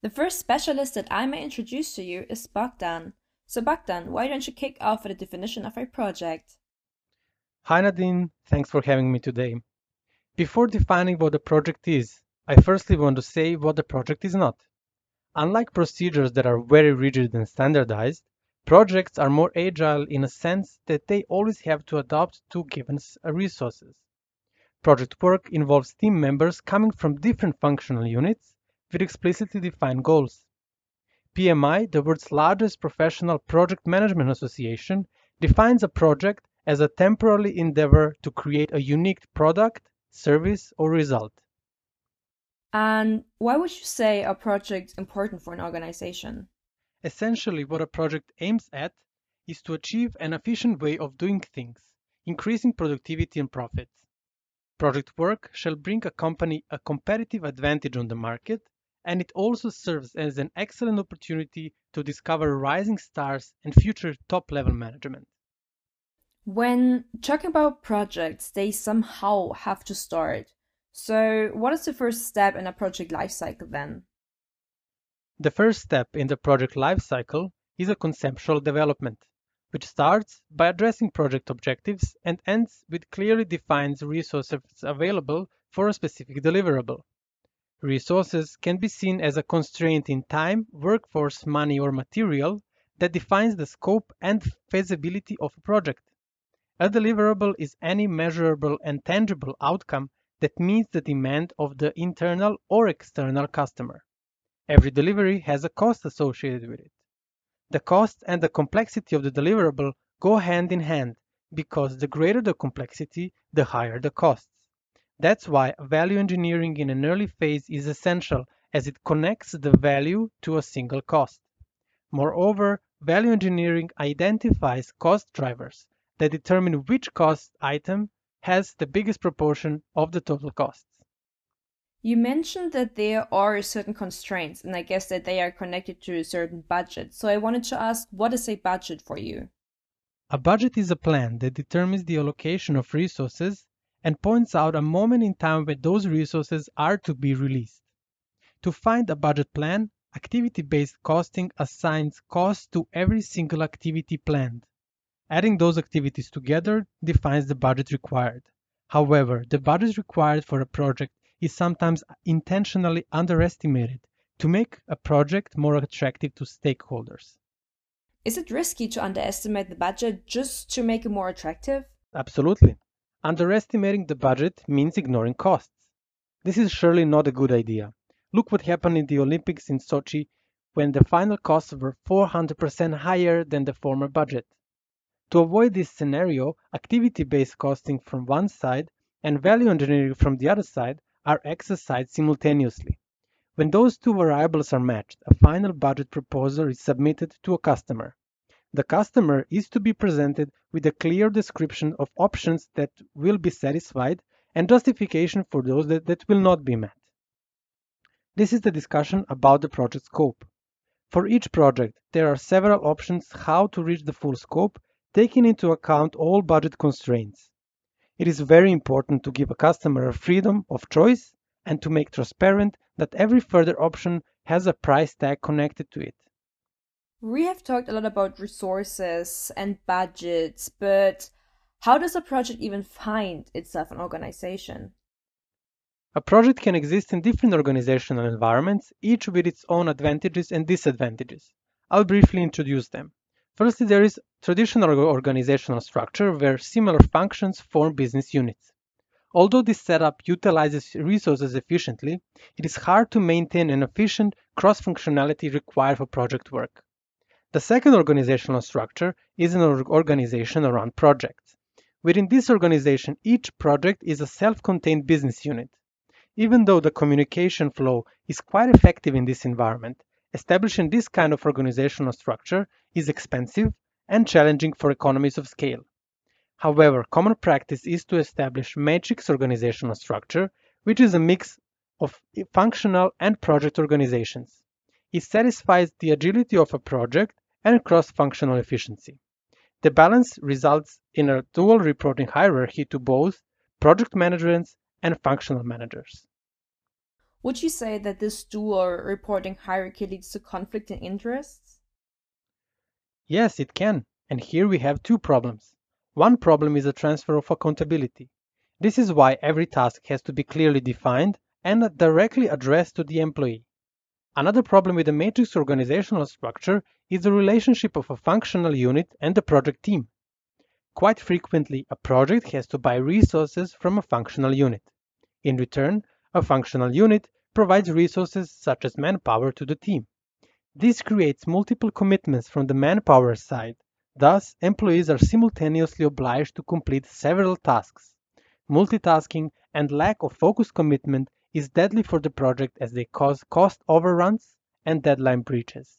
The first specialist that I may introduce to you is Bogdan. So, Bogdan, why don't you kick off with a definition of a project? Hi, Nadine. Thanks for having me today. Before defining what a project is, I firstly want to say what the project is not. Unlike procedures that are very rigid and standardized, projects are more agile in a sense that they always have to adapt to given uh, resources. Project work involves team members coming from different functional units with explicitly defined goals. PMI, the world's largest professional project management association, defines a project as a temporary endeavor to create a unique product, service, or result. And why would you say a project important for an organization? Essentially, what a project aims at is to achieve an efficient way of doing things, increasing productivity and profits. Project work shall bring a company a competitive advantage on the market and it also serves as an excellent opportunity to discover rising stars and future top level management. When talking about projects, they somehow have to start. So, what is the first step in a project lifecycle then? The first step in the project lifecycle is a conceptual development, which starts by addressing project objectives and ends with clearly defined resources available for a specific deliverable. Resources can be seen as a constraint in time, workforce, money, or material that defines the scope and feasibility of a project. A deliverable is any measurable and tangible outcome that meets the demand of the internal or external customer. Every delivery has a cost associated with it. The cost and the complexity of the deliverable go hand in hand because the greater the complexity, the higher the costs. That's why value engineering in an early phase is essential as it connects the value to a single cost. Moreover, value engineering identifies cost drivers that determine which cost item has the biggest proportion of the total costs. You mentioned that there are certain constraints, and I guess that they are connected to a certain budget. So I wanted to ask what is a budget for you? A budget is a plan that determines the allocation of resources and points out a moment in time when those resources are to be released. To find a budget plan, activity-based costing assigns costs to every single activity planned. Adding those activities together defines the budget required. However, the budget required for a project is sometimes intentionally underestimated to make a project more attractive to stakeholders. Is it risky to underestimate the budget just to make it more attractive? Absolutely. Underestimating the budget means ignoring costs. This is surely not a good idea. Look what happened in the Olympics in Sochi when the final costs were 400% higher than the former budget. To avoid this scenario, activity-based costing from one side and value engineering from the other side are exercised simultaneously. When those two variables are matched, a final budget proposal is submitted to a customer. The customer is to be presented with a clear description of options that will be satisfied and justification for those that, that will not be met. This is the discussion about the project scope. For each project, there are several options how to reach the full scope, taking into account all budget constraints. It is very important to give a customer a freedom of choice and to make transparent that every further option has a price tag connected to it. We have talked a lot about resources and budgets, but how does a project even find itself an organization? A project can exist in different organizational environments, each with its own advantages and disadvantages. I'll briefly introduce them. Firstly, there is traditional organizational structure where similar functions form business units. Although this setup utilizes resources efficiently, it is hard to maintain an efficient cross-functionality required for project work. The second organizational structure is an organization around projects. Within this organization, each project is a self-contained business unit. Even though the communication flow is quite effective in this environment, establishing this kind of organizational structure is expensive and challenging for economies of scale. However, common practice is to establish matrix organizational structure, which is a mix of functional and project organizations. It satisfies the agility of a project and cross-functional efficiency. The balance results in a dual reporting hierarchy to both project managers and functional managers. Would you say that this dual reporting hierarchy leads to conflict in interests? Yes, it can. And here we have two problems. One problem is a transfer of accountability. This is why every task has to be clearly defined and directly addressed to the employee. Another problem with the matrix organizational structure is the relationship of a functional unit and the project team. Quite frequently, a project has to buy resources from a functional unit. In return, a functional unit provides resources such as manpower to the team. This creates multiple commitments from the manpower side. Thus, employees are simultaneously obliged to complete several tasks. Multitasking and lack of focused commitment is deadly for the project as they cause cost overruns and deadline breaches.